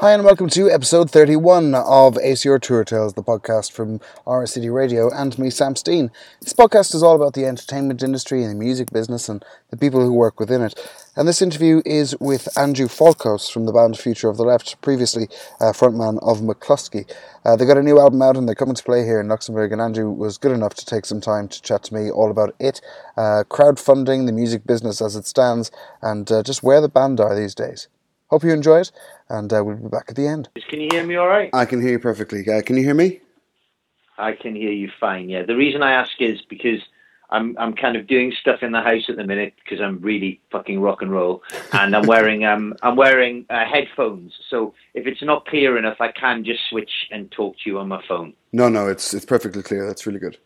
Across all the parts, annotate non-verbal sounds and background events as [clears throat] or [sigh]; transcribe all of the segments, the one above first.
Hi, and welcome to episode 31 of ACR Tour Tales, the podcast from RSCity Radio and me, Sam Steen. This podcast is all about the entertainment industry and the music business and the people who work within it. And this interview is with Andrew Falkous from the band Future of the Left, previously uh, frontman of Mclusky. Uh, they got a new album out and they're coming to play here in Luxembourg, and Andrew was good enough to take some time to chat to me all about it, uh, crowdfunding, the music business as it stands, and uh, just where the band are these days. Hope you enjoy it, and uh, we'll be back at the end. Can you hear me all right? I can hear you perfectly. Uh, can you hear me? I can hear you fine. Yeah. The reason I ask is because I'm I'm kind of doing stuff in the house at the minute because I'm really fucking rock and roll, and I'm wearing um I'm wearing uh, headphones. So if it's not clear enough, I can just switch and talk to you on my phone. No, no, it's it's perfectly clear. That's really good.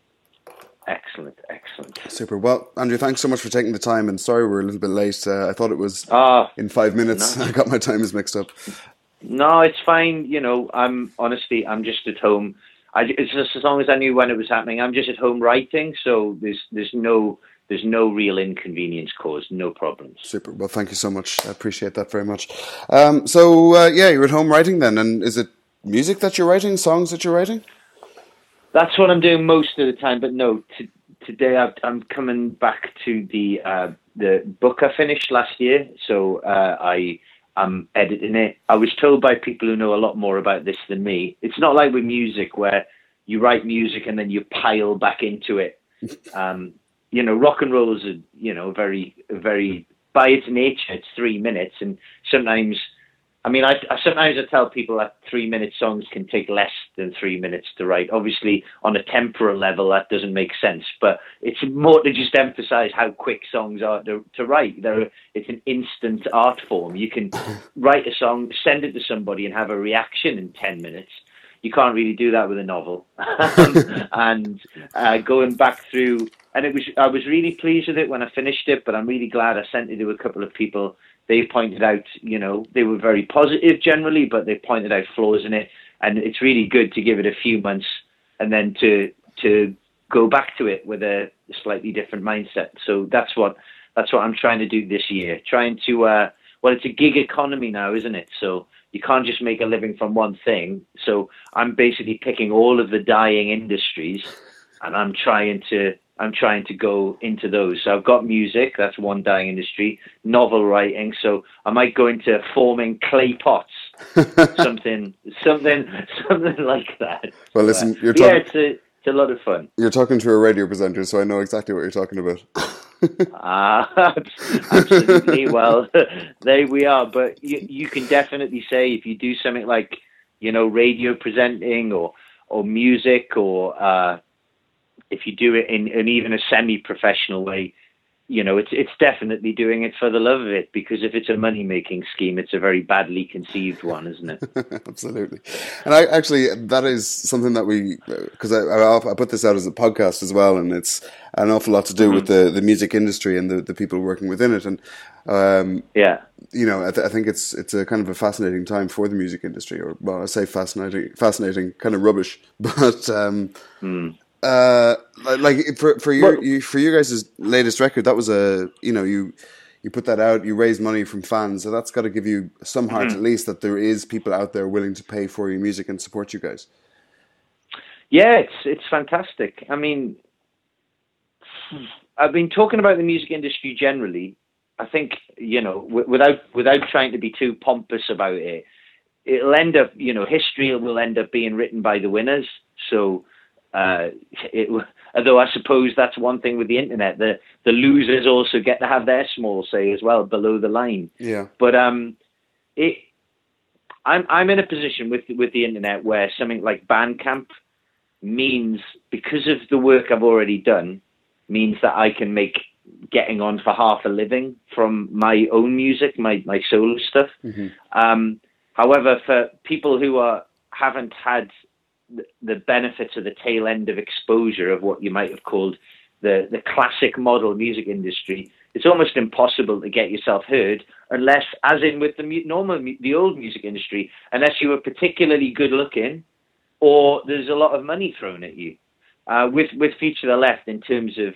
Excellent, excellent. Super. Well, Andrew, thanks so much for taking the time. And sorry we're a little bit late. Uh, I thought it was Ah, in five minutes. No. [laughs] I got my times mixed up. no, it's fine. You know, I'm honestly, I'm just at home. I, it's just as long as I knew when it was happening. I'm just at home writing, so there's there's no there's no real inconvenience caused, no problems. Super. Well, thank you so much. I appreciate that very much. Um, so, uh, yeah, you're at home writing then. And is it music that you're writing, songs that you're writing? That's what I'm doing most of the time. But no, t- today I've, I'm coming back to the uh, the book I finished last year. So uh, I I'm editing it. I was told by people who know a lot more about this than me. It's not like with music where you write music and then you pile back into it. [laughs] Um, you know, rock and roll is a you know very very by its nature it's three minutes, and sometimes I mean, I, I sometimes I tell people that three minute songs can take less than three minutes to write. Obviously, on a temporal level, that doesn't make sense, but it's more to just emphasize how quick songs are to, to write. They're, it's an instant art form. You can [laughs] write a song, send it to somebody, and have a reaction in 10 minutes. You can't really do that with a novel. [laughs] Um, and uh, going back through, and it was I was really pleased with it when I finished it, but I'm really glad I sent it to a couple of people they pointed out, you know, they were very positive generally, but they pointed out flaws in it, and it's really good to give it a few months and then to to go back to it with a slightly different mindset. So that's what that's what I'm trying to do this year, trying to uh, well, it's a gig economy now, isn't it? So you can't just make a living from one thing. So I'm basically picking all of the dying industries, and I'm trying to I'm trying to go into those. So I've got music, that's one dying industry, novel writing, so I might go into forming clay pots. [laughs] something something something like that. Well, listen, you're But yeah, talking it's a it's a lot of fun. you're talking to a radio presenter, so I know exactly what you're talking about. [laughs] Ah, [laughs] absolutely. well, there we are. But you, you can definitely say if you do something like, you know, radio presenting or or music or uh, if you do it in, in even a semi-professional way, you know, it's it's definitely doing it for the love of it. Because if it's a money-making scheme, it's a very badly conceived one, isn't it? [laughs] Absolutely. And I actually, that is something that we, because I, I, I put this out as a podcast as well, and it's an awful lot to do with the, the music industry and the, the people working within it. And, um, yeah. you know, I, th- I think it's it's a kind of a fascinating time for the music industry, or well, I say fascinating, fascinating, kind of rubbish, [laughs] but um, uh, like for for your Well- you, for you guys' latest record, that was a you know you you put that out, you raise money from fans, so that's got to give you some heart at least that there is people out there willing to pay for your music and support you guys. Yeah, it's it's fantastic. I mean, I've been talking about the music industry generally. I think you know, w- without without trying to be too pompous about it, it'll end up, you know, history will end up being written by the winners. So, uh, it, although I suppose that's one thing with the internet, the the losers also get to have their small say as well below the line. Yeah, But um, it, I'm I'm in a position with with the internet where something like Bandcamp means because of the work I've already done means that I can make getting on for half a living from my own music, my my solo stuff. Um, however, for people who are haven't had the, benefits of the tail end of exposure of what you might have called the the classic model music industry, it's almost impossible to get yourself heard unless, as in with the normal the old music industry, unless you were particularly good looking or there's a lot of money thrown at you. Uh, with with Future the Left in terms of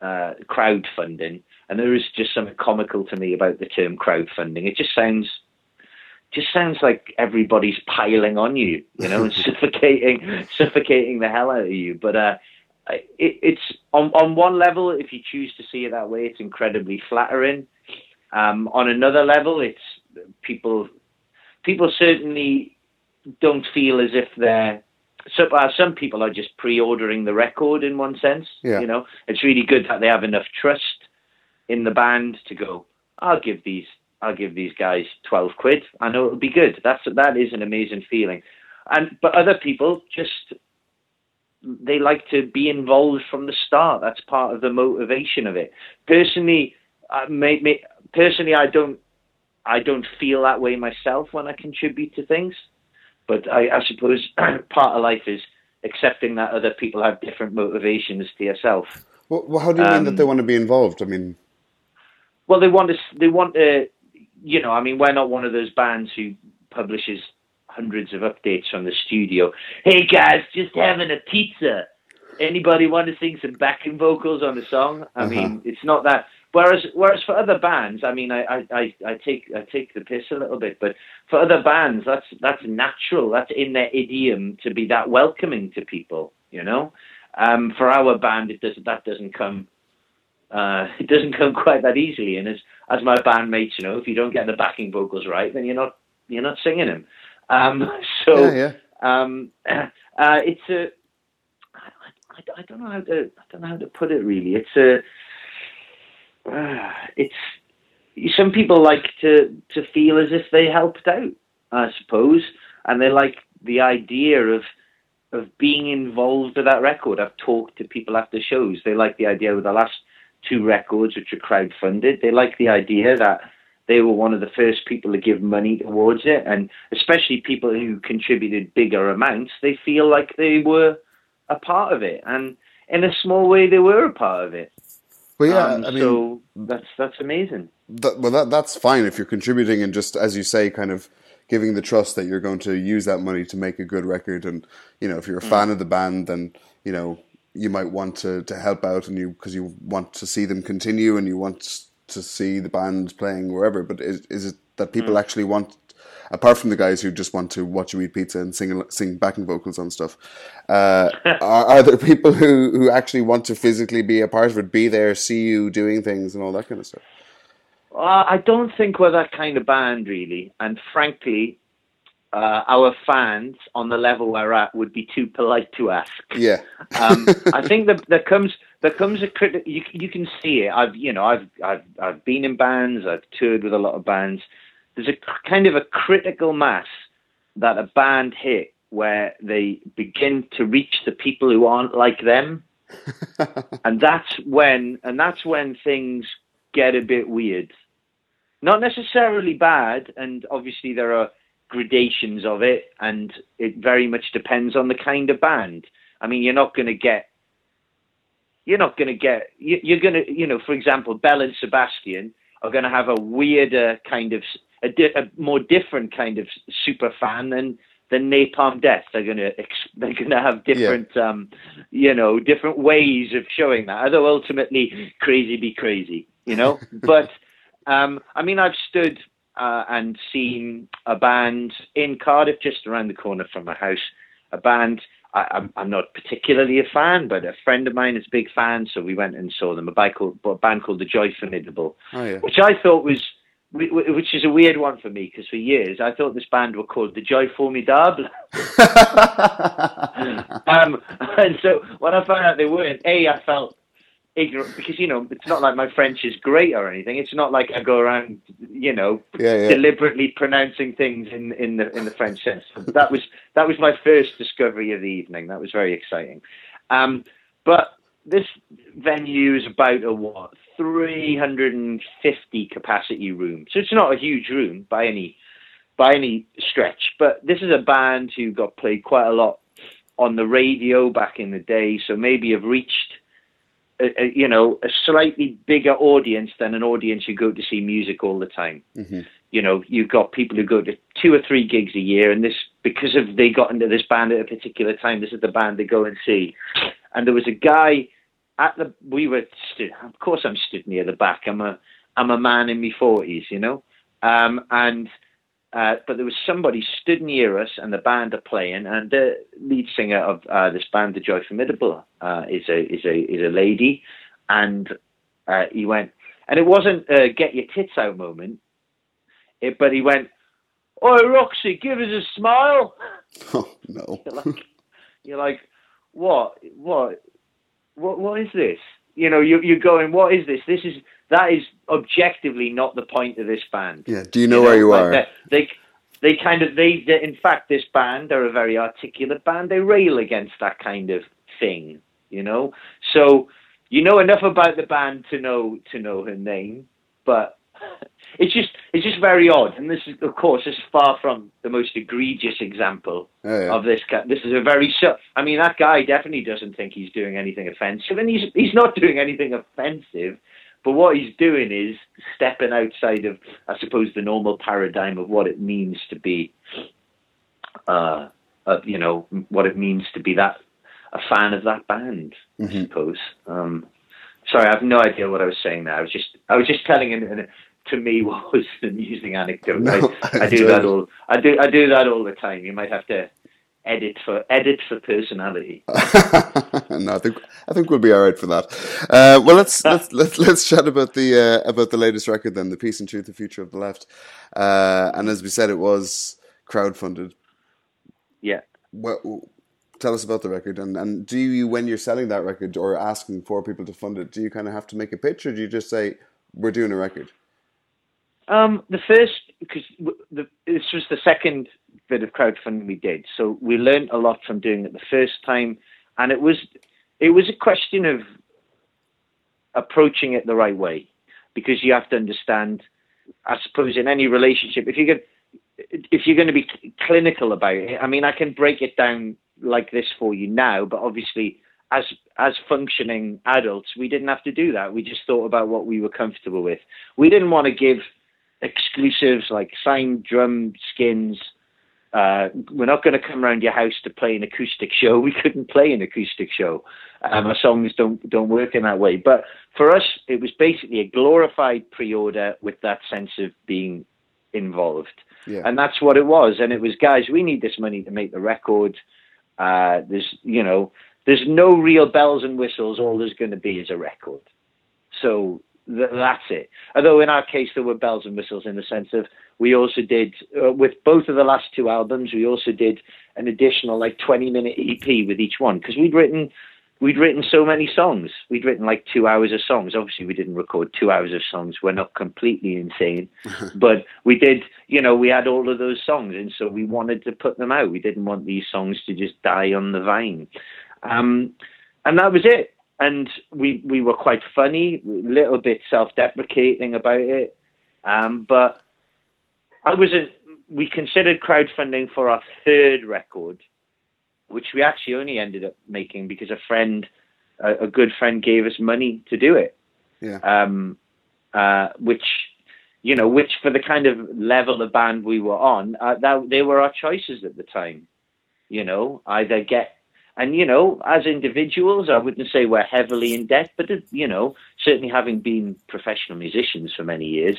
uh, crowdfunding, and there is just something comical to me about the term crowdfunding. It just sounds just sounds like everybody's piling on you, you know, and [laughs] suffocating, suffocating the hell out of you. But uh, it, it's on on one level, if you choose to see it that way, it's incredibly flattering. Um, on another level, it's people people certainly don't feel as if they're so uh, some people are just pre-ordering the record in one sense. Yeah. You know, it's really good that they have enough trust in the band to go. I'll give these. I'll give these guys twelve quid. I know it'll be good. That's that is an amazing feeling. And but other people just they like to be involved from the start. That's part of the motivation of it. Personally, may, may, personally, I don't I don't feel that way myself when I contribute to things. But I, I suppose [clears throat] part of life is accepting that other people have different motivations to yourself. Well, well how do you um, mean that they um, want to be involved? I mean, well, they want to. They want to. You know, I mean, we're not one of those bands who publishes hundreds of updates from the studio. Hey guys, just having a pizza. Anybody want to sing some backing vocals on the song? I uh-huh. mean, it's not that. Whereas, whereas for other bands, I mean, I, I, I take I take the piss a little bit, but for other bands, that's that's natural. That's in their idiom to be that welcoming to people. You know, um, for our band, it does that doesn't come uh, [laughs] it doesn't come quite that easily. And as as my bandmates, know, if you don't get the backing vocals right, then you're not you're not singing them. Um, [laughs] so yeah, yeah. Um, [clears throat] uh, it's a I, I, I, don't know how to I don't know how to put it really. It's a uh, [sighs] it's some people like to to feel as if they helped out, I suppose, and they like the idea of of being involved with that record. I've talked to people after shows. They like the idea of the last two records, which are crowdfunded. They like the idea that they were one of the first people to give money towards it, and especially people who contributed bigger amounts, they feel like they were a part of it, and in a small way, they were a part of it. Well, yeah, um, I mean, so that's that's amazing. That, well, that that's fine if you're contributing and just as you say, kind of giving the trust that you're going to use that money to make a good record, and you know, if you're a mm. fan of the band, then you know you might want to, to help out and you because you want to see them continue and you want to see the band playing wherever. But is is it that people mm. actually want, apart from the guys who just want to watch you eat pizza and sing sing backing vocals on stuff, uh, [laughs] are, are there people who who actually want to physically be a part of it, be there, see you doing things and all that kind of stuff? Uh, I don't think we're that kind of band, really. And frankly, uh, our fans on the level we're at would be too polite to ask. Yeah. [laughs] um, I think that there comes there comes a critic. You you can see it. I've you know I've I've I've been in bands. I've toured with a lot of bands. There's a kind of a critical mass that a band hit where they begin to reach the people who aren't like them, [laughs] and that's when and that's when things get a bit weird. Not necessarily bad, and obviously there are gradations of it, and it very much depends on the kind of band. I mean, you're not going to get, you're not going to get, you're going to, you know, for example, Belle and Sebastian are going to have a weirder kind of, a, di- a more different kind of super fan than than Napalm Death. They're going to they're going to have different, yeah. um, you know, different ways of showing that. Although ultimately, crazy be crazy, you know. [laughs] but um, I mean, I've stood uh, and seen a band in Cardiff, just around the corner from my house. A band I, am not particularly a fan, but a friend of mine is a big fan, so we went and saw them. A band called, a band called the Joy Formidable, oh, yeah. which I thought was, which is a weird one for me because for years I thought this band were called the Joy Formidable. [laughs] [laughs] um, and so when I found out they weren't, a I felt ignorant because you know it's not like my French is great or anything. It's not like I go around, you know, yeah, yeah. deliberately pronouncing things in in the in the French sense. that was that was my first discovery of the evening. That was very exciting. Um, but this venue is about a what 350 capacity room, so it's not a huge room by any by any stretch. But this is a band who got played quite a lot on the radio back in the day, so maybe have reached a, a, you know a slightly bigger audience than an audience who go to see music all the time. Mm-hmm. You know, you've got people who go to two or three gigs a year, and this because of they got into this band at a particular time. This is the band they go and see. And there was a guy at the we were stood. Of course, I'm stood near the back. I'm a I'm a man in my forties, you know, um, and uh, but there was somebody stood near us, and the band are playing, and the lead singer of uh, this band, The Joy Formidable, uh, is a is a is a lady, and uh, he went, and it wasn't a get your tits out moment, it, but he went, "Oh, Ritzy, give us a smile." [laughs] Oh no! [laughs] you're like, you're like, what, what, what, what is this? You know, you, you're going, what is this? This is that is objectively not the point of this band. Yeah. Do you know, you know where you like are? They, they kind of they, they, in fact this band are a very articulate band. They rail against that kind of thing. You know, so you know enough about the band to know to know her name, but [laughs] it's just it's just very odd. And this is, of course, is far from the most egregious example oh, yeah. of this. This is a very. I mean, that guy definitely doesn't think he's doing anything offensive, and he's he's not doing anything offensive. But what he's doing is stepping outside of, I suppose, the normal paradigm of what it means to be, uh, uh you know, what it means to be that a fan of that band. Mm-hmm. I suppose. Um, sorry, I have no idea what I was saying there. I was just I was just telling an, to me [laughs] what was an amusing anecdote. No, I, [laughs] I do that all. I do. I do that all the time. You might have to edit for edit for personality. [laughs] no, I think I think we'll be all right for that. Uh, well, let's let's let's let's chat about the uh, about the latest record then, the Peace and Truce, the Future of the Left. Uh, and as we said, it was crowdfunded. Yeah. Well, tell us about the record and, and do you when you're selling that record or asking for people to fund it do you kind of have to make a pitch or do you just say we're doing a record um, the first, because this was the second bit of crowdfunding we did, so we learned a lot from doing it the first time, and it was it was a question of approaching it the right way, because you have to understand, I suppose, in any relationship, if you get if you're going to be clinical about it, I mean, I can break it down like this for you now, but obviously, as as functioning adults, we didn't have to do that. We just thought about what we were comfortable with. We didn't want to give exclusives like signed drum skins. Uh, we're not going to come around your house to play an acoustic show. [laughs] We couldn't play an acoustic show. Um, our songs don't don't work in that way. But for us, it was basically a glorified pre-order with that sense of being involved, yeah. and that's what it was. And it was, guys, we need this money to make the record. Uh, there's, you know, there's no real bells and whistles. All there's going to be is a record. So that's it. Although in our case there were bells and whistles in the sense of we also did uh, with both of the last two albums we also did an additional like 20 minute EP with each one because we'd written we'd written so many songs. We'd written like two hours of songs. Obviously, we didn't record two hours of songs. We're not completely insane, [laughs] but we did. You know, we had all of those songs, and so we wanted to put them out. We didn't want these songs to just die on the vine, um, and that was it and we we were quite funny, a little bit self-deprecating about it. Um, but I was a, we considered crowdfunding for our third record, which we actually only ended up making because a friend, a, a good friend, gave us money to do it. Yeah. Um, uh, which you know, which for the kind of level of band we were on, uh, that they were our choices at the time. You know, either get and, you know, as individuals, I wouldn't say we're heavily in debt, but, you know, certainly having been professional musicians for many years,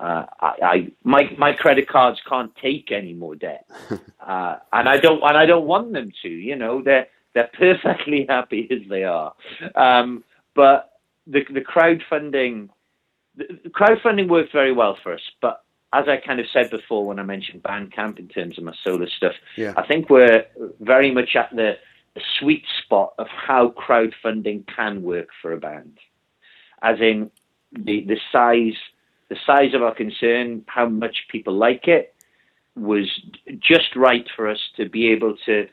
uh, I, I, my, my credit cards can't take any more debt. [laughs] Uh, and I don't, and I don't want them to, you know, they're, they're [laughs] perfectly happy as they are. Um, but the, the crowdfunding, the crowdfunding worked very well for us, but as I kind of said before when I mentioned Bandcamp in terms of my solo stuff, yeah. I think we're very much at the sweet spot of how crowdfunding can work for a band, as in the the size the size of our concern, how much people like it, was just right for us to be able to.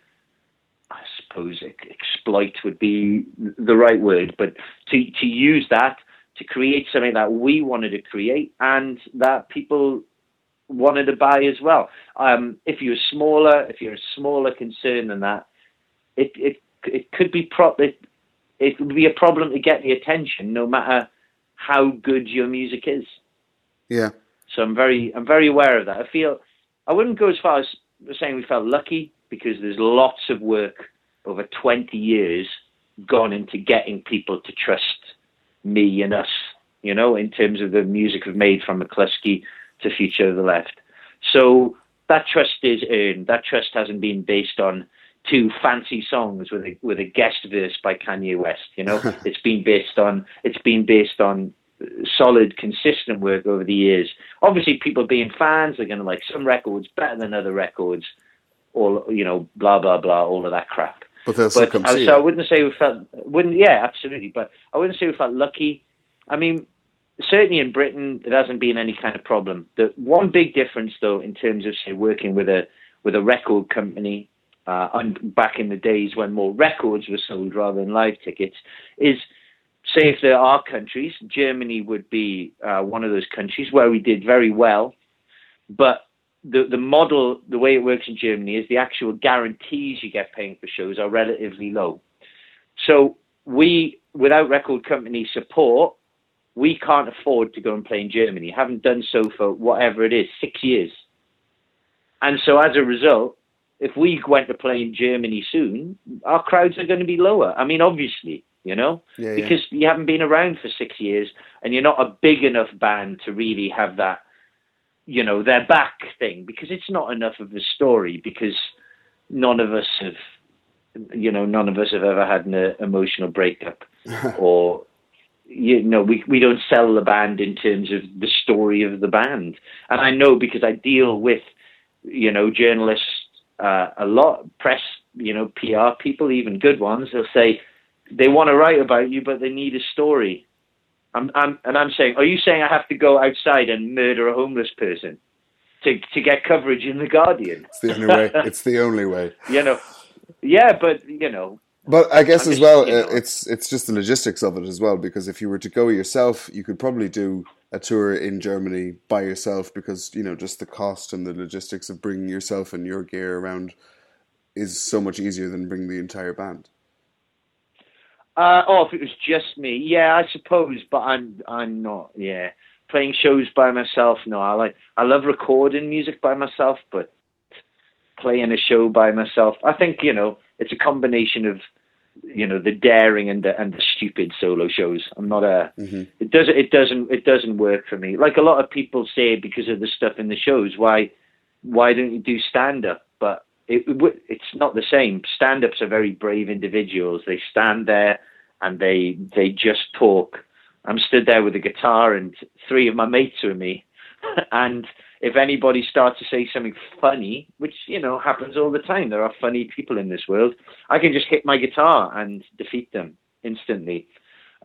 I suppose exploit would be the right word, but to to use that to create something that we wanted to create and that people wanted to buy as well. Um, if you're smaller, if you're a smaller concern than that, it it it could be pro- it, it would be a problem to get the attention, no matter how good your music is. Yeah. So I'm very I'm very aware of that. I feel I wouldn't go as far as saying we felt lucky because there's lots of work over 20 years gone into getting people to trust me and us, you know, in terms of the music we've made from Mclusky to Future of the Left. So that trust is earned. That trust hasn't been based on two fancy songs with a with a guest verse by Kanye West. You know, [laughs] it's been based on it's been based on uh, solid, consistent work over the years. Obviously, people being fans they're going to like some records better than other records, all you know, blah blah blah, all of that crap. But come I, so I wouldn't say we felt wouldn't yeah absolutely, but I wouldn't say we felt lucky. I mean, certainly in Britain it hasn't been any kind of problem. The one big difference though, in terms of say working with a with a record company. Uh, and back in the days when more records were sold rather than live tickets, is say if there are countries, Germany would be uh, one of those countries where we did very well, but the the model, the way it works in Germany is the actual guarantees you get paying for shows are relatively low. So we, without record company support, we can't afford to go and play in Germany. Haven't done so for whatever it is, six years. And so as a result, if we went to play in Germany soon, our crowds are going to be lower. I mean, obviously, you know, Yeah, yeah. because you haven't been around for six years and you're not a big enough band to really have that, you know, their back thing because it's not enough of a story because none of us have, you know, none of us have ever had an emotional breakup [laughs] or, you know, we, we don't sell the band in terms of the story of the band. And I know because I deal with, you know, journalists uh, a lot, press, you know, PR people, even good ones, they'll say they want to write about you, but they need a story. I'm, I'm, and I'm saying, are you saying I have to go outside and murder a homeless person to to get coverage in the Guardian? It's the only way. [laughs] It's the only way. You know, yeah, but you know, But I guess as well, you know- uh, it's it's just the logistics of it as well. Because if you were to go yourself, you could probably do a tour in Germany by yourself because you know just the cost and the logistics of bringing yourself and your gear around is so much easier than bringing the entire band. Uh, oh, if it was just me, yeah, I suppose. But I'm I'm not. Yeah, playing shows by myself. No, I like I love recording music by myself, but playing a show by myself, I think you know it's a combination of you know the daring and the and the stupid solo shows. I'm not a. Mm-hmm. It does it doesn't it doesn't work for me. Like a lot of people say because of the stuff in the shows. Why why don't you do stand up? But it, it it's not the same. Stand ups are very brave individuals. They stand there and they they just talk. I'm stood there with a guitar and three of my mates with me, [laughs] and if anybody starts to say something funny, which you know happens all the time, there are funny people in this world. I can just hit my guitar and defeat them instantly.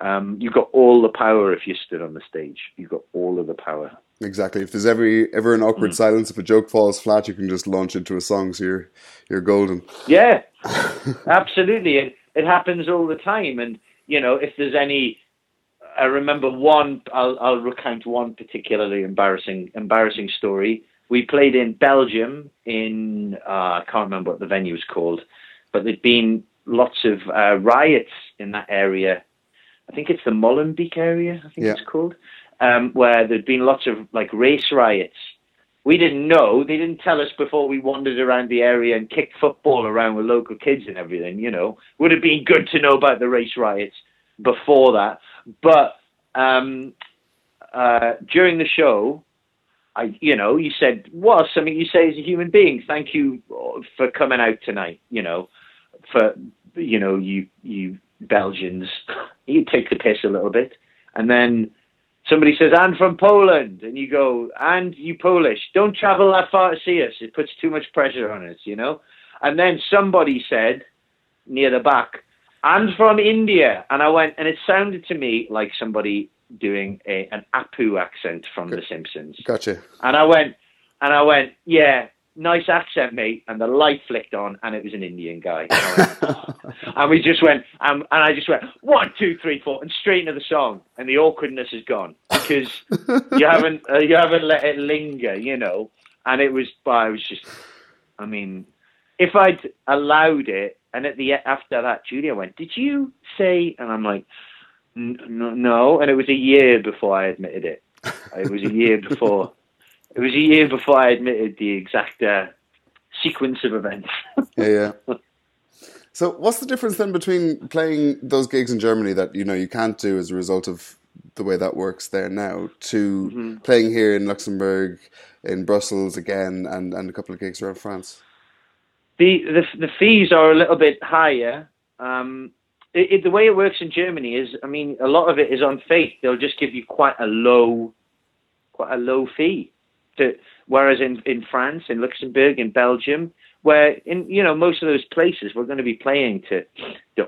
Um, you've got all the power if you stood on the stage. You've got all of the power. Exactly. If there's ever ever an awkward silence, if a joke falls flat, you can just launch into a song. So you're you're golden. Yeah, [laughs] absolutely. It, it happens all the time. And, you know, if there's any, I remember one, I'll, I'll recount one particularly embarrassing, embarrassing story. We played in Belgium in, uh, I can't remember what the venue was called, but there'd been lots of uh, riots in that area. I think it's the Molenbeek area, I think Yeah. it's called, um, where there'd been lots of like race riots we didn't know. They didn't tell us before we wandered around the area and kicked football around with local kids and everything. You know, would have been good to know about the race riots before that. But um, uh, during the show, I, you know, you said, "Well, something you say as a human being. Thank you for coming out tonight." You know, for you know, you you Belgians, [laughs] you take the piss a little bit, and then somebody says, "I'm from Poland," and you go, "And you Polish? Don't travel that far to see us. It puts too much pressure on us," you know. And then somebody said near the back, "I'm from India," and I went, and it sounded to me like somebody doing a an Apu accent from The Simpsons. Gotcha. And I went, and I went, yeah, nice accent, mate. And the light flicked on, and it was an Indian guy. And, went, "Oh." [laughs] And we just went, um, and I just went one, two, three, four, and straight into the song, and the awkwardness is gone because you [laughs] haven't uh, you haven't let it linger, you know. And it was, but I was just, I mean, if I'd allowed it, and at the after that, Julia went, "Did you say?" And I'm like, "No, no." And it was a year before I admitted it. It was a year before. [laughs] It was a year before I admitted the exact uh, sequence of events. [laughs] Yeah, yeah. So, what's the difference then between playing those gigs in Germany that you know you can't do as a result of the way that works there now to mm-hmm. playing here in Luxembourg, in Brussels again, and, and a couple of gigs around France? The the, the fees are a little bit higher. Um, it, it, the way it works in Germany is, I mean, a lot of it is on faith. They'll just give you quite a low, quite a low fee. To, whereas in in France, in Luxembourg, in Belgium, where in you know most of those places we're going to be playing to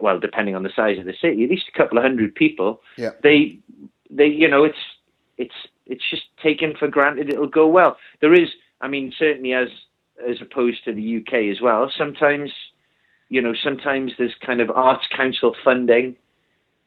well depending on the size of the city at least a couple of hundred people yeah they they you know it's it's it's just taken for granted it'll go well there is i mean certainly as as opposed to the uk as well sometimes you know sometimes there's kind of arts council funding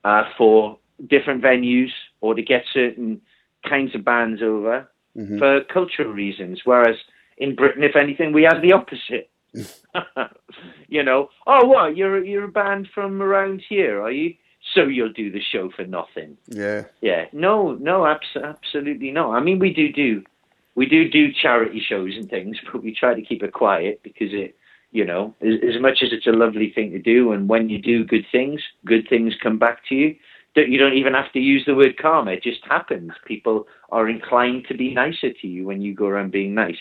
uh, for different venues or to get certain kinds of bands over mm-hmm. for cultural reasons whereas in Britain, if anything, we have the opposite. [laughs] you know, oh, what? You're you're a band from around here, are you? So you'll do the show for nothing? Yeah. Yeah. No, no, abs- absolutely not. I mean, we do do we do do charity shows and things, but we try to keep it quiet because it, you know, as, as much as it's a lovely thing to do, and when you do good things, good things come back to you. You don't even have to use the word karma; it just happens. People are inclined to be nicer to you when you go around being nice.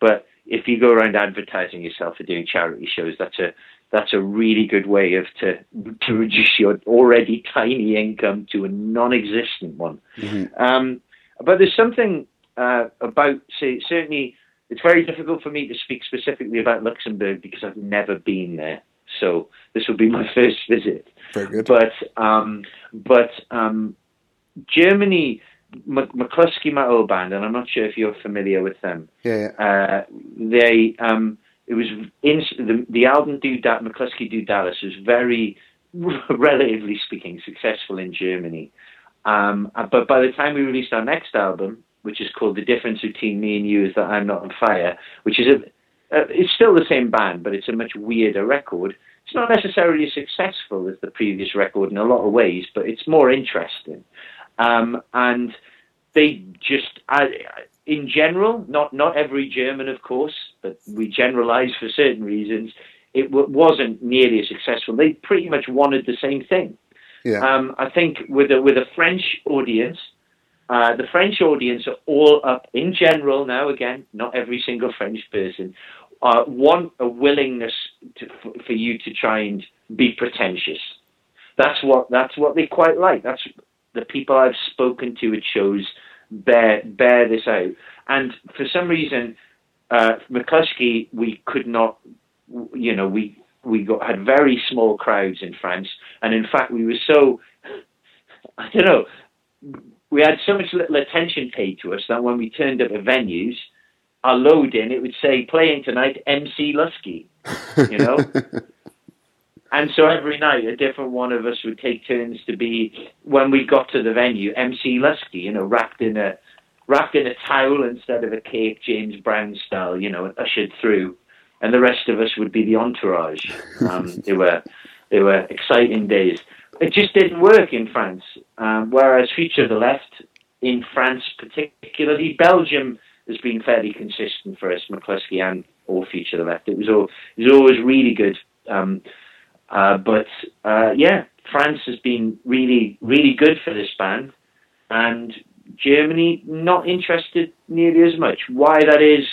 But if you go around advertising yourself for doing charity shows, that's a that's a really good way of to to reduce your already tiny income to a non-existent one. Mm-hmm. Um, but there's something uh, about say certainly it's very difficult for me to speak specifically about Luxembourg because I've never been there. So this will be [laughs] my first visit. Very good. But um, but um, Germany Mclusky Metal Band, and I'm not sure if you're familiar with them. Yeah. yeah. Uh, they um, it was in the, the album Do da- Mclusky Do Dallas was very, [laughs] relatively speaking, successful in Germany. Um, uh, but by the time we released our next album, which is called The Difference Between Me and You Is That I'm Not on Fire, which is a uh, it's still the same band, but it's a much weirder record. It's not necessarily as successful as the previous record in a lot of ways, but it's more interesting. Um, and they just, uh, in general, not not every German, of course, but we generalize for certain reasons. It w- wasn't nearly as successful. They pretty much wanted the same thing. Yeah. Um, I think with a with a French audience, uh, the French audience are all up in general now. Again, not every single French person uh, want a willingness to, for, you to try and be pretentious. That's what that's what they quite like. That's the people I've spoken to at shows bear bear this out. And for some reason, uh, Mclusky, we could not, you know, we we got had very small crowds in France, and in fact, we were so, [laughs] I don't know, we had so much little attention paid to us that when we turned up at venues, our load in it would say playing tonight MC Lusky, you know. [laughs] And so every night, a different one of us would take turns to be, when we got to the venue, MC Lusky, you know, wrapped in a wrapped in a towel instead of a cape, James Brown style, you know, and ushered through. And the rest of us would be the entourage. Um, [laughs] they were they were exciting days. It just didn't work in France. Um, whereas Future of the Left in France, particularly Belgium, has been fairly consistent for us, Mclusky and all Future of the Left. It was all it was always really good. Um, uh, but uh, yeah, France has been really, really good for this band, and Germany not interested nearly as much. Why that is,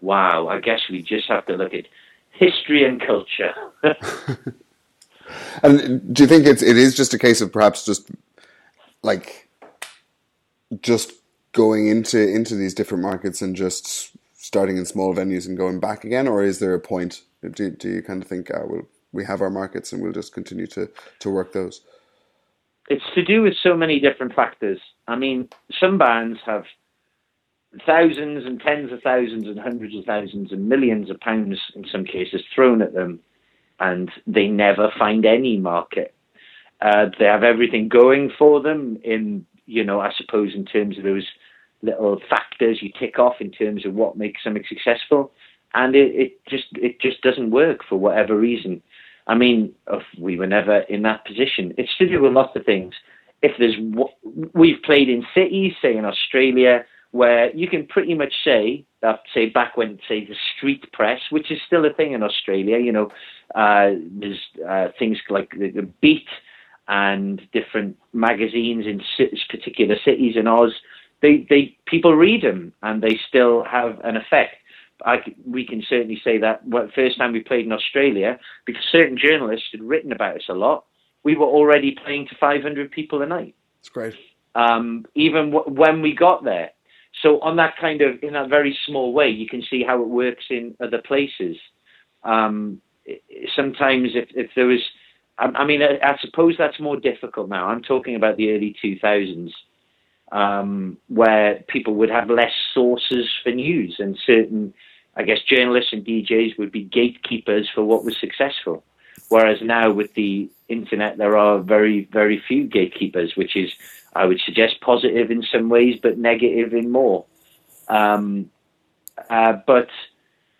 wow, I guess we just have to look at history and culture. [laughs] [laughs] and do you think it's it is just a case of perhaps just like just going into into these different markets and just starting in small venues and going back again, or is there a point? Do, do you kind of think, oh, well, we have our markets and we'll just continue to, to work those? It's to do with so many different factors. I mean, some bands have thousands and tens of thousands and hundreds of thousands and millions of pounds in some cases thrown at them and they never find any market. Uh, they have everything going for them in, you know, I suppose in terms of those little factors you tick off in terms of what makes something successful. And it, it just it just doesn't work for whatever reason. I mean, we were never in that position. It's to do with lots of things. If there's, we've played in cities, say in Australia, where you can pretty much say that, say back when, say the street press, which is still a thing in Australia, you know, uh, there's uh, things like the, the beat and different magazines in particular cities in Oz, they, they people read them and they still have an effect. I, we can certainly say that well, first time we played in Australia, because certain journalists had written about us a lot, we were already playing to 500 people a night. It's great. Um, even w- when we got there. So on that kind of, in that very small way, you can see how it works in other places. Um, sometimes if, if there was, I, I mean, I, I, suppose that's more difficult now. I'm talking about the early 2000s, um, where people would have less sources for news and certain, I guess, journalists and DJs would be gatekeepers for what was successful. Whereas now with the internet, there are very, very few gatekeepers, which is, I would suggest, positive in some ways, but negative in more. Um, uh, but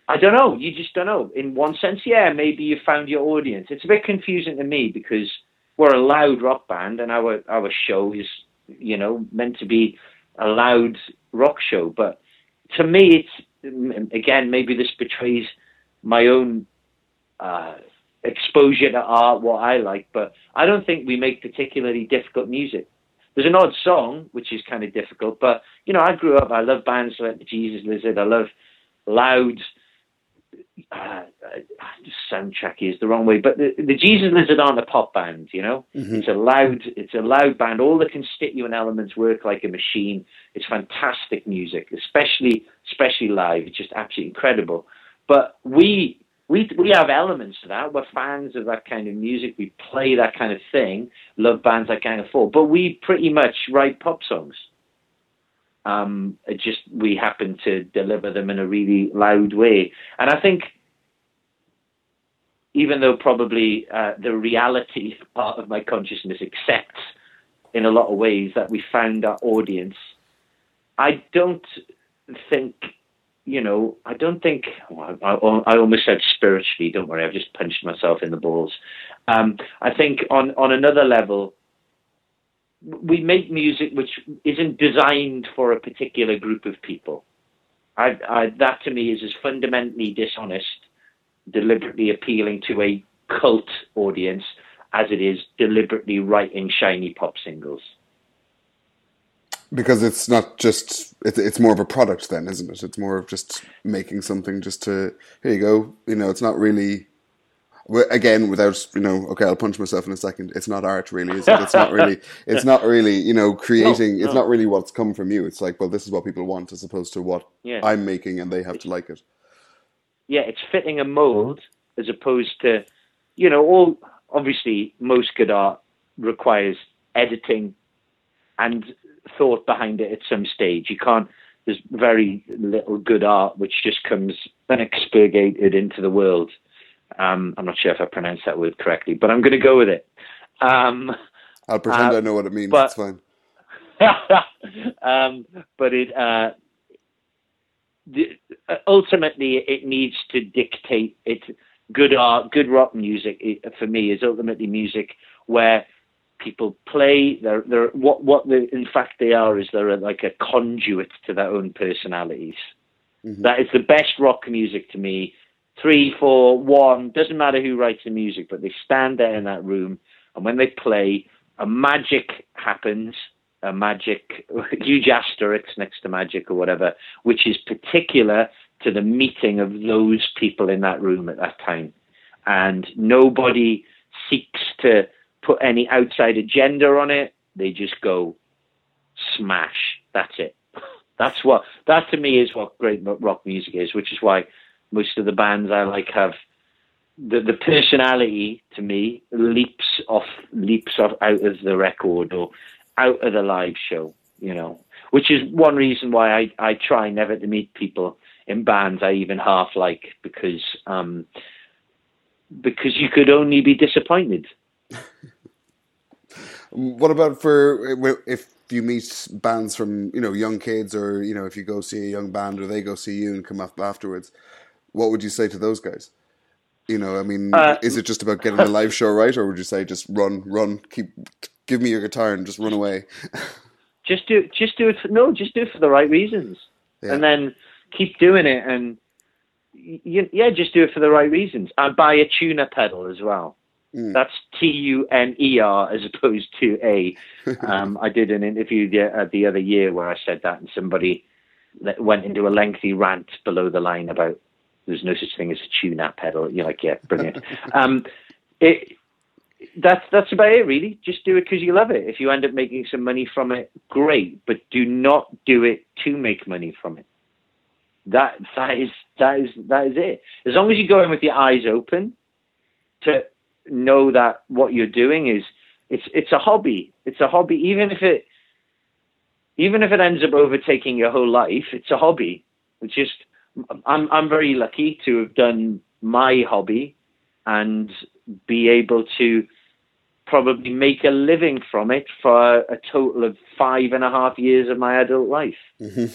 I don't know. You just don't know. In one sense, yeah, maybe you found your audience. It's a bit confusing to me because we're a loud rock band, and our our show is, you know, meant to be a loud rock show. But to me, it's again maybe this betrays my own uh, exposure to art, what I like. But I don't think we make particularly difficult music. There's an odd song which is kind of difficult, but you know, I grew up. I love bands like the Jesus Lizard. I love loud uh, soundtracky is the wrong way, but the, the Jesus Lizard aren't a pop band, you know. Mm-hmm. It's a loud, it's a loud band. All the constituent elements work like a machine. It's fantastic music, especially especially live. It's just absolutely incredible. But we we we have elements to that. We're fans of that kind of music. We play that kind of thing. Love bands like Gang of Four, but we pretty much write pop songs. Um, it just we happen to deliver them in a really loud way, and I think even though probably uh, the reality [laughs] part of my consciousness accepts in a lot of ways that we found our audience, I don't think, you know, I don't think, I, I, almost said spiritually, don't worry, I've just punched myself in the balls. Um, I think on, on another level, we make music which isn't designed for a particular group of people. I, I, that to me is as fundamentally dishonest, deliberately appealing to a cult audience as it is deliberately writing shiny pop singles. Because it's not just it's it's more of a product then, isn't it? It's more of just making something just to here you go. You know, it's not really again without you know okay i'll punch myself in a second it's not art really is it it's not [laughs] really it's not really you know creating no, no. it's not really what's come from you it's like well this is what people want as opposed to what yeah. i'm making and they have to like it yeah it's fitting a mold as opposed to you know all obviously most good art requires editing and thought behind it at some stage you can't there's very little good art which just comes unexpurgated into the world um, I'm not sure if I pronounced that word correctly, but I'm going to go with it. Um, I'll pretend uh, I know what it means. But, it's fine. [laughs] um, but it uh, the, uh, ultimately it needs to dictate it. Good art, good rock music it, for me is ultimately music where people play. They're, they're what what they, in fact they are is they're like a conduit to their own personalities. Mm-hmm. That is the best rock music to me three, four, one, doesn't matter who writes the music, but they stand there in that room, and when they play, a magic happens, a magic, [laughs] huge asterisk next to magic or whatever, which is particular to the meeting of those people in that room at that time. And nobody seeks to put any outside agenda on it. They just go smash. That's it. [laughs] That's what, that to me is what great rock music is, which is why most of the bands I like have the the personality to me leaps off leaps off out of the record or out of the live show, you know. Which is one reason why I, I try never to meet people in bands I even half like because um because you could only be disappointed. [laughs] what about for if you meet bands from you know young kids or you know if you go see a young band or they go see you and come up afterwards what would you say to those guys? You know, I mean, uh, is it just about getting the [laughs] live show right, or would you say just run, run, keep, give me your guitar and just run away? [laughs] just do, just do it. For, no, just do it for the right reasons, yeah. and then keep doing it. And you, yeah, just do it for the right reasons. And buy a tuner pedal as well. Mm. That's T U N E R as opposed to A. [laughs] Um, I did an interview the, uh, the other year where I said that, and somebody went into a lengthy rant below the line about there's no such thing as a tune-up pedal. You're like, yeah, brilliant. [laughs] um, it, that's that's about it, really. Just do it because you love it. If you end up making some money from it, great. But do not do it to make money from it. That that is that is that is it. As long as you go in with your eyes open to know that what you're doing is it's it's a hobby. It's a hobby, even if it even if it ends up overtaking your whole life. It's a hobby. It's just I'm I'm very lucky to have done my hobby and be able to probably make a living from it for a total of five and a half years of my adult life. Mm-hmm.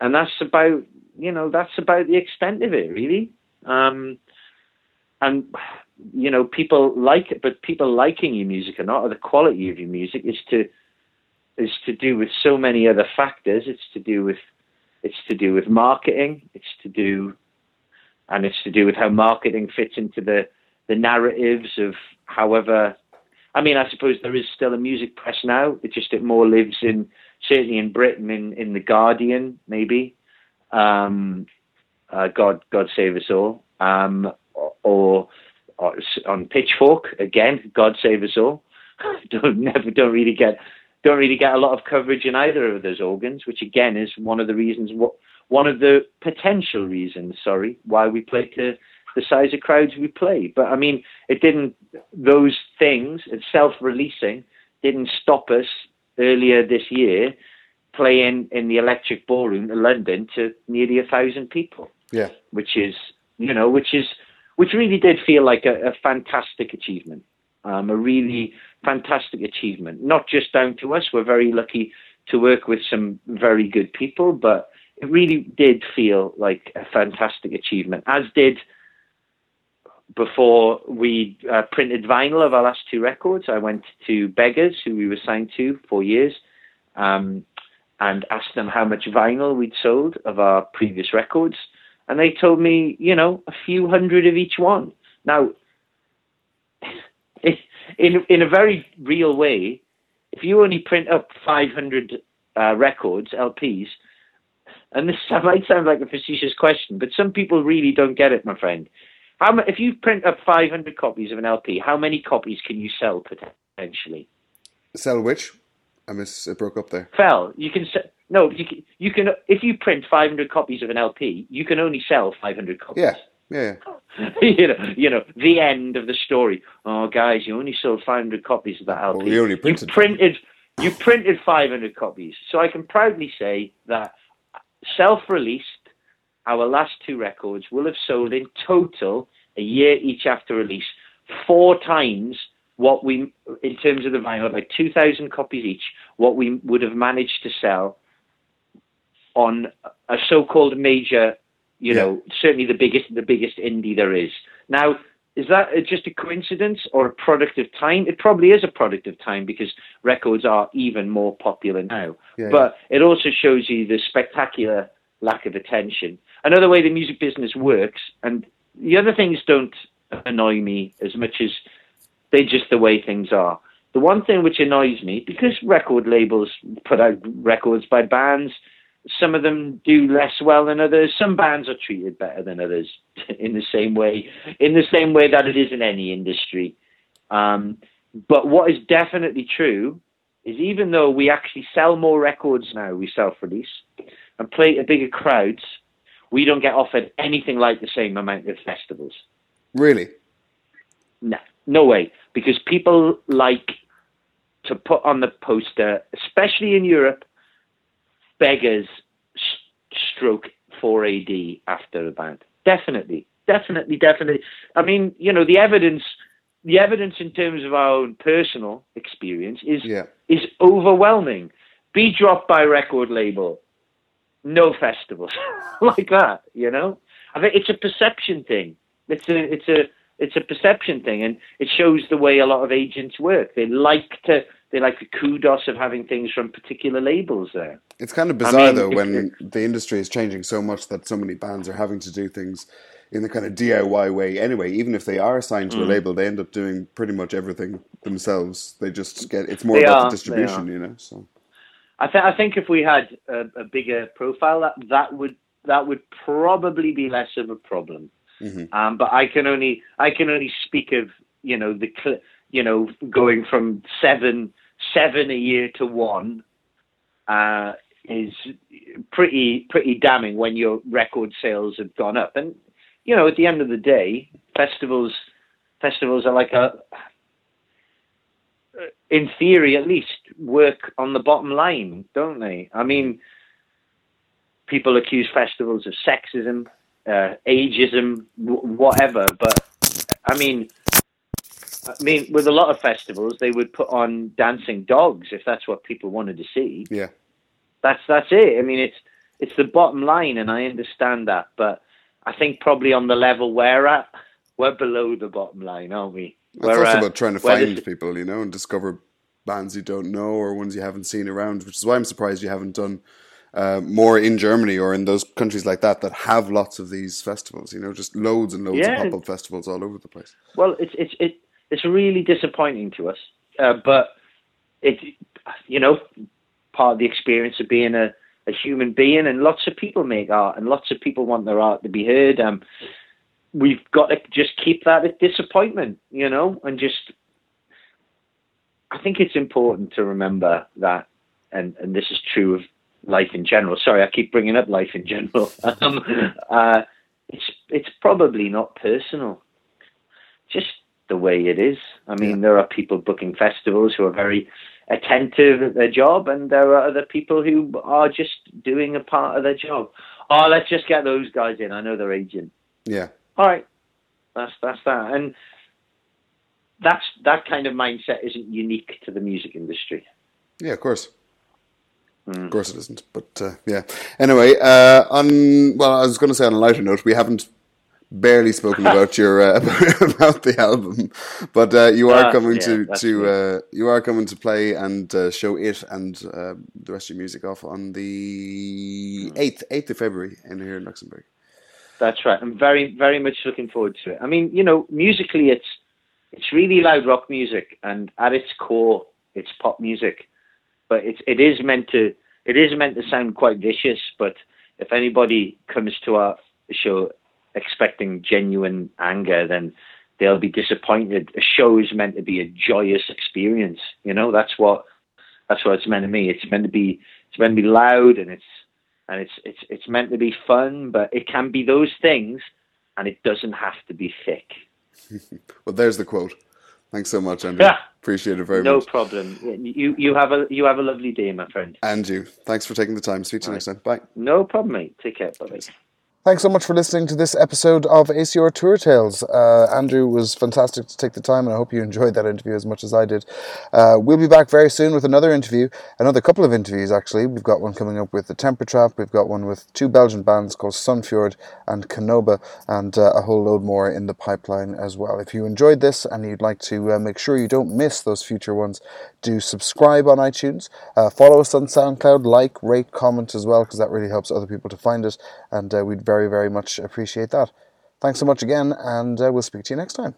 And that's about, you know, that's about the extent of it, really. Um, and, you know, people like it, but people liking your music or not, or the quality of your music is to, is to do with so many other factors. It's to do with, it's to do with marketing. It's to do, and it's to do with how marketing fits into the, the narratives of however I mean, I suppose there is still a music press now. It just it more lives in certainly in Britain in in the Guardian maybe. Um, uh, God God save us all. Um, or, or, Uh, on Pitchfork again. God save us all. [laughs] don't never don't really get don't really get a lot of coverage in either of those organs, which again is one of the reasons what one of the potential reasons, sorry, why we play to the size of crowds we play. But I mean, it didn't. Those things, it's self-releasing, didn't stop us earlier this year playing in the Electric Ballroom in London to nearly a thousand people. Yeah, which is you know, which is which really did feel like a, a fantastic achievement. Um, a really fantastic achievement. Not just down to us. We're very lucky to work with some very good people, but it really did feel like a fantastic achievement, as did before we uh, printed vinyl of our last two records, I went to Beggars, who we were signed to for years, um, and asked them how much vinyl we'd sold of our previous records. And they told me, you know, a few hundred of each one. Now, [laughs] in, in a very real way, if you only print up 500 uh, records, LPs, and this [laughs] might sound like a facetious question, but some people really don't get it, my friend. How if you print up 500 copies of an LP, how many copies can you sell potentially? Sell which? I miss it broke up there. Fell. You can sell. No, you can, you can. If you print 500 copies of an LP, you can only sell 500 copies. Yeah, yeah. [laughs] you know, you know, the end of the story. Oh, guys, you only sold 500 copies of that LP. Well, you only printed. You printed. You printed 500 copies. So I can proudly say that self-released our last two records will have sold in total a year each after release, four times what we, in terms of the vinyl, about 2,000 copies each, what we would have managed to sell on a so-called major, you yeah. know, certainly the biggest, the biggest indie there is. Now, is that just a coincidence or a product of time? It probably is a product of time because records are even more popular now. Yeah, but yeah. it also shows you the spectacular lack of attention. Another way the music business works, and the other things don't annoy me as much as they're just the way things are. The one thing which annoys me, because record labels put out records by bands, some of them do less well than others. Some bands are treated better than others [laughs] in the same way, in the same way that it is in any industry. Um, but what is definitely true is even though we actually sell more records now, we self-release and play to bigger crowds, we don't get offered anything like the same amount of festivals. Really? No, no way. Because people like to put on the poster, especially in Europe, beggars stroke 4AD after a band. Definitely, definitely, definitely. I mean, you know, the evidence, the evidence in terms of our own personal experience is yeah. is overwhelming. Be dropped by record label, no festivals [laughs] like that. You know, I think it's a perception thing. It's a it's a it's a perception thing, and it shows the way a lot of agents work. They like to they like the kudos of having things from particular labels there. It's kind of bizarre I mean, though when the industry is changing so much that so many bands are having to do things in the kind of DIY way anyway. Even if they are signed to Mm. a label, they end up doing pretty much everything themselves. They just get it's more They about are, the distribution, you know. So I, th- I think if we had a, a bigger profile, that that would that would probably be less of a problem. Mhm. Um, but I can only I can only speak of you know the cl- you know going from seven seven a year to one uh, is pretty pretty damning when your record sales have gone up. And you know at the end of the day, festivals festivals are like a in theory at least work on the bottom line, don't they? I mean, people accuse festivals of sexism, uh, ageism, w- whatever. But I mean, I mean, with a lot of festivals, they would put on dancing dogs if that's what people wanted to see. yeah, That's that's it. I mean, it's it's the bottom line, and I understand that. But I think probably on the level we're at, we're below the bottom line, aren't we? it's We're, also uh, about trying to find this- people, you know, and discover bands you don't know or ones you haven't seen around. Which is why I'm surprised you haven't done. Uh, more in Germany or in those countries like that that have lots of these festivals, you know, just loads and loads Yeah. of pop up festivals all over the place. Well, it's it's it, it's really disappointing to us, uh, but it you know part of the experience of being a, a human being, and lots of people make art, and lots of people want their art to be heard. Um, we've got to just keep that at disappointment, you know, and just I think it's important to remember that, and and this is true of life in general. Sorry, I keep bringing up life in general. [laughs] um, uh, it's it's probably not personal just the way it is. I mean, there are people booking festivals who are very attentive at their job, and there are other people who are just doing a part of their job. Oh, let's just get those guys in. I know their agent. Yeah, All right, that's that's that, and that's that kind of mindset isn't unique to the music industry. yeah, of course. Mm. Of course it isn't, but uh, yeah. Anyway, uh, on well, I was going to say on a lighter note, we haven't barely spoken about [laughs] your uh, [laughs] about the album, but uh, you are Ah, coming yeah, to to uh, you are coming to play and uh, show it and uh, the rest of your music off on the eighth eighth of February in here in Luxembourg. That's right. I'm very, very much looking forward to it. I mean, you know, musically, it's it's really loud rock music, and at its core, it's pop music. But it's it is meant to it is meant to sound quite vicious. But if anybody comes to our show expecting genuine anger, then they'll be disappointed. A show is meant to be a joyous experience. You know, that's what that's what it's meant to be. It's meant to be it's meant to be loud and it's and it's it's it's meant to be fun, but it can be those things, and it doesn't have to be thick. [laughs] Well, there's the quote. Thanks so much, Andrew. Yeah. Appreciate it very No much. No problem. You you have a you have a lovely day, my friend. And you. Thanks for taking the time. Speak to you next time. Bye. No problem, mate. Take care. Bye bye. Thanks so much for listening to this episode of ACR Tour Tales. Uh, Andrew was fantastic to take the time, and I hope you enjoyed that interview as much as I did. Uh, we'll be back very soon with another interview, another couple of interviews actually. We've got one coming up with the Temper Trap, we've got one with two Belgian bands called Sunfjord and Canoba, and uh, a whole load more in the pipeline as well. If you enjoyed this and you'd like to uh, make sure you don't miss those future ones, do subscribe on iTunes, uh, follow us on SoundCloud, like, rate, comment as well, because that really helps other people to find it, and uh, we'd very, very much appreciate that. Thanks so much again, and uh, we'll speak to you next time.